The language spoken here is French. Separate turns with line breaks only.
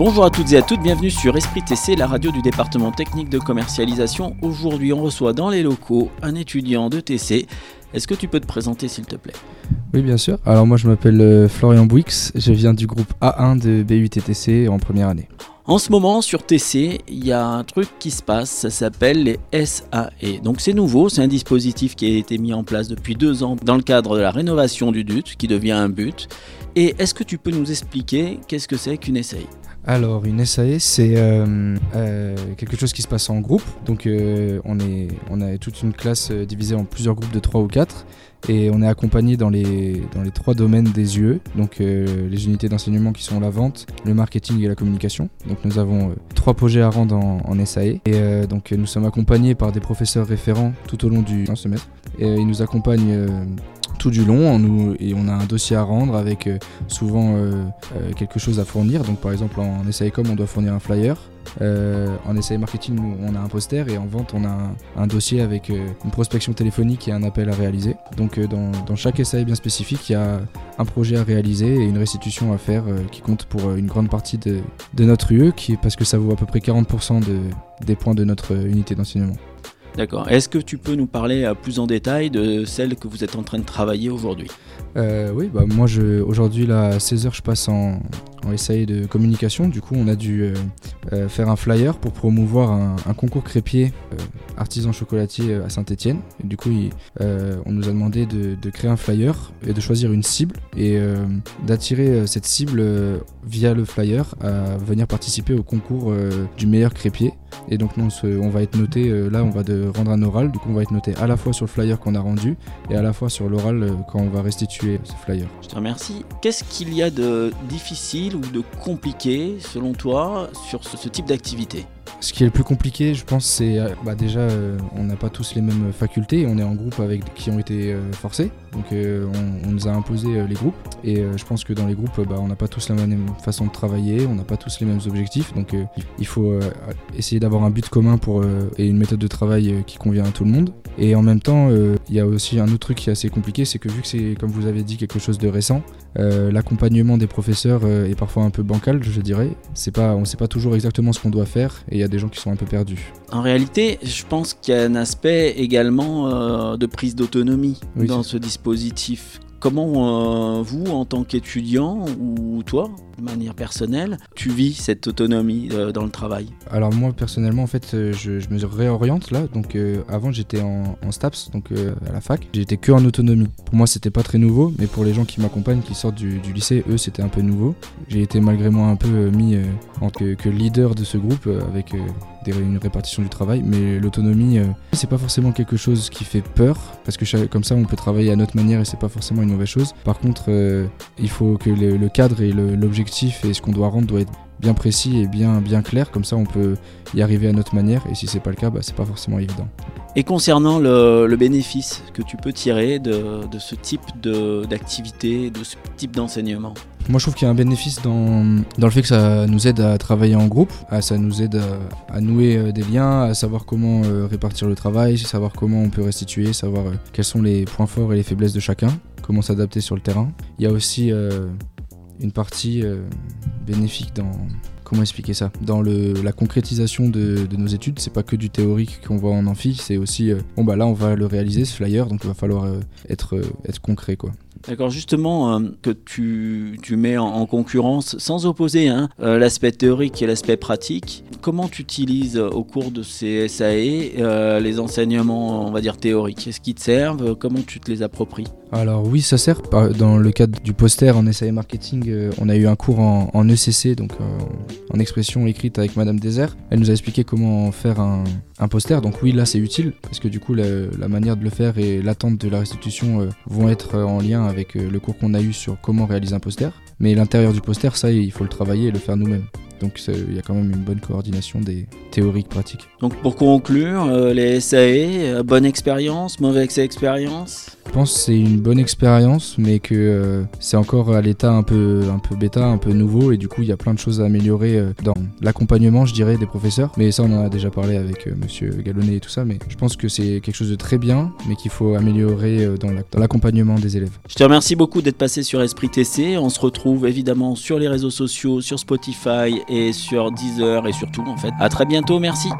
Bonjour à toutes et à toutes, bienvenue sur Esprit TC, la radio du département technique de commercialisation. Aujourd'hui, on reçoit dans les locaux un étudiant de TC. Est-ce que tu peux te présenter s'il te plaît?
Oui, bien sûr. Alors moi, je m'appelle euh, Florian Bouix, je viens du groupe A1 de BUTTC en première année.
En ce moment, sur TC, il y a un truc qui se passe, ça s'appelle les SAE. Donc c'est nouveau, c'est un dispositif qui a été mis en place depuis deux ans dans le cadre de la rénovation du DUT, qui devient un but. Et est-ce que tu peux nous expliquer qu'est-ce que c'est qu'une SAE
alors, une SAE, c'est euh, euh, quelque chose qui se passe en groupe. Donc, euh, on, est, on a toute une classe divisée en plusieurs groupes de 3 ou 4. Et on est accompagné dans les, dans trois domaines des UE, donc les unités d'enseignement qui sont la vente, le marketing et la communication. Donc nous avons trois projets à rendre en, en SAE. Et donc nous sommes accompagnés par des professeurs référents tout au long du semestre. Et ils nous accompagnent tout du long nous, et on a un dossier à rendre avec euh, souvent euh, euh, quelque chose à fournir. Donc par exemple en SAECOM on doit fournir un flyer. en SAE Marketing, on a un poster et en vente, on a un, dossier avec une prospection téléphonique et un appel à réaliser. Donc, dans, chaque SAE bien spécifique, il y a un projet à réaliser et une restitution à faire qui compte pour une grande partie de, notre UE, parce que ça vaut à peu près 40% de, des points de notre unité d'enseignement.
D'accord. Est-ce que tu peux nous parler plus en détail de celle que vous êtes en train de travailler aujourd'hui?
Euh, Oui, bah moi aujourd'hui à 16h je passe en, en de communication. Du coup on a dû euh, faire un flyer pour promouvoir un, concours crépier artisan chocolatier à Saint-Etienne. Du coup on nous a demandé de, créer un flyer et de choisir une cible et d'attirer cette cible via le flyer à venir participer au concours du meilleur crépier. Et donc nous, on va être noté, euh, là on va de rendre un oral, du coup on va être noté à la fois sur le flyer qu'on a rendu et à la fois sur l'oral euh, quand on va restituer
Je te remercie. Qu'est-ce qu'il y a de difficile ou de compliqué selon toi sur ce type d'activité?
Ce qui est le plus compliqué, je pense, c'est euh, bah déjà, euh, on n'a pas tous les mêmes facultés. On est en groupe avec qui ont été euh, forcés, donc on, nous a imposé les groupes. Et je pense que dans les groupes, bah, on n'a pas tous la même façon de travailler, on n'a pas tous les mêmes objectifs. Donc il faut essayer d'avoir un but commun pour et une méthode de travail qui convient à tout le monde. Et en même temps, il y a aussi un autre truc qui est assez compliqué, c'est que vu que c'est, comme vous avez dit, quelque chose de récent, l'accompagnement des professeurs est parfois un peu bancal, je dirais. C'est pas, on ne sait pas toujours exactement ce qu'on doit faire. Y a des gens qui sont un peu perdus.
En réalité, je pense qu'il y a un aspect également euh, de prise d'autonomie dans ce dispositif. Comment euh, vous, en tant qu'étudiant, ou toi, manière personnelle, tu vis cette autonomie euh, dans le travail
Alors moi, personnellement, en fait, je, me réoriente là. Donc avant, j'étais en, STAPS, donc à la fac. J'étais que en autonomie. Pour moi, c'était pas très nouveau, mais pour les gens qui m'accompagnent, qui sortent du, lycée, eux, c'était un peu nouveau. J'ai été malgré moi un peu mis en que, que, leader de ce groupe avec une répartition du travail, mais l'autonomie, euh, c'est pas forcément quelque chose qui fait peur, parce que comme ça on peut travailler à notre manière et c'est pas forcément une mauvaise chose. Par contre, euh, il faut que le, cadre et l'objectif et ce qu'on doit rendre doit être bien précis et bien, bien clair, comme ça on peut y arriver à notre manière, et si c'est pas le cas, bah, c'est pas forcément évident.
Et concernant le, bénéfice que tu peux tirer de, de ce type d'activité, de, ce type d'enseignement?
Moi, je trouve qu'il y a un bénéfice dans, dans, le fait que ça nous aide à travailler en groupe, ça nous aide à, nouer euh, des liens, à savoir comment euh, répartir le travail, savoir comment on peut restituer, savoir euh, quels sont les points forts et les faiblesses de chacun, comment s'adapter sur le terrain. Il y a aussi une partie bénéfique dans, comment expliquer ça? Dans le, la concrétisation de, nos études, c'est pas que du théorique qu'on voit en amphi, c'est aussi bon bah là on va le réaliser ce flyer, donc il va falloir être, être concret quoi.
D'accord, justement, euh, que tu, tu, mets en, concurrence, sans opposer hein, euh, l'aspect théorique et l'aspect pratique, comment tu utilises euh, au cours de ces SAE les enseignements, on va dire, théoriques? Est-ce qu'ils te servent? Comment tu te les appropries?
Alors oui, ça sert. Dans le cadre du poster en SAE Marketing, on a eu un cours en, ECC, donc en expression écrite avec Madame Désert. Elle nous a expliqué comment faire un, poster. Donc oui, là c'est utile, parce que du coup, la, manière de le faire et l'attente de la restitution vont être en lien avec euh, le cours qu'on a eu sur comment réaliser un poster. Mais l'intérieur du poster, ça, il faut le travailler et le faire nous-mêmes. Donc il y a quand même une bonne coordination des théoriques pratiques.
Donc pour conclure, euh, les SAE, euh, bonne expérience, mauvaise expérience?
Je pense que c'est une bonne expérience, mais que euh, c'est encore à l'état un peu, un peu bêta, un peu nouveau, et du coup il y a plein de choses à améliorer euh, dans l'accompagnement, je dirais, des professeurs. Mais ça, on en a déjà parlé avec euh, Monsieur Gallonnet et tout ça, mais je pense que c'est quelque chose de très bien, mais qu'il faut améliorer dans l'accompagnement des élèves.
Je te remercie beaucoup d'être passé sur Esprit TC. On se retrouve évidemment sur les réseaux sociaux, sur Spotify et sur Deezer et sur tout en fait. À très bientôt, merci.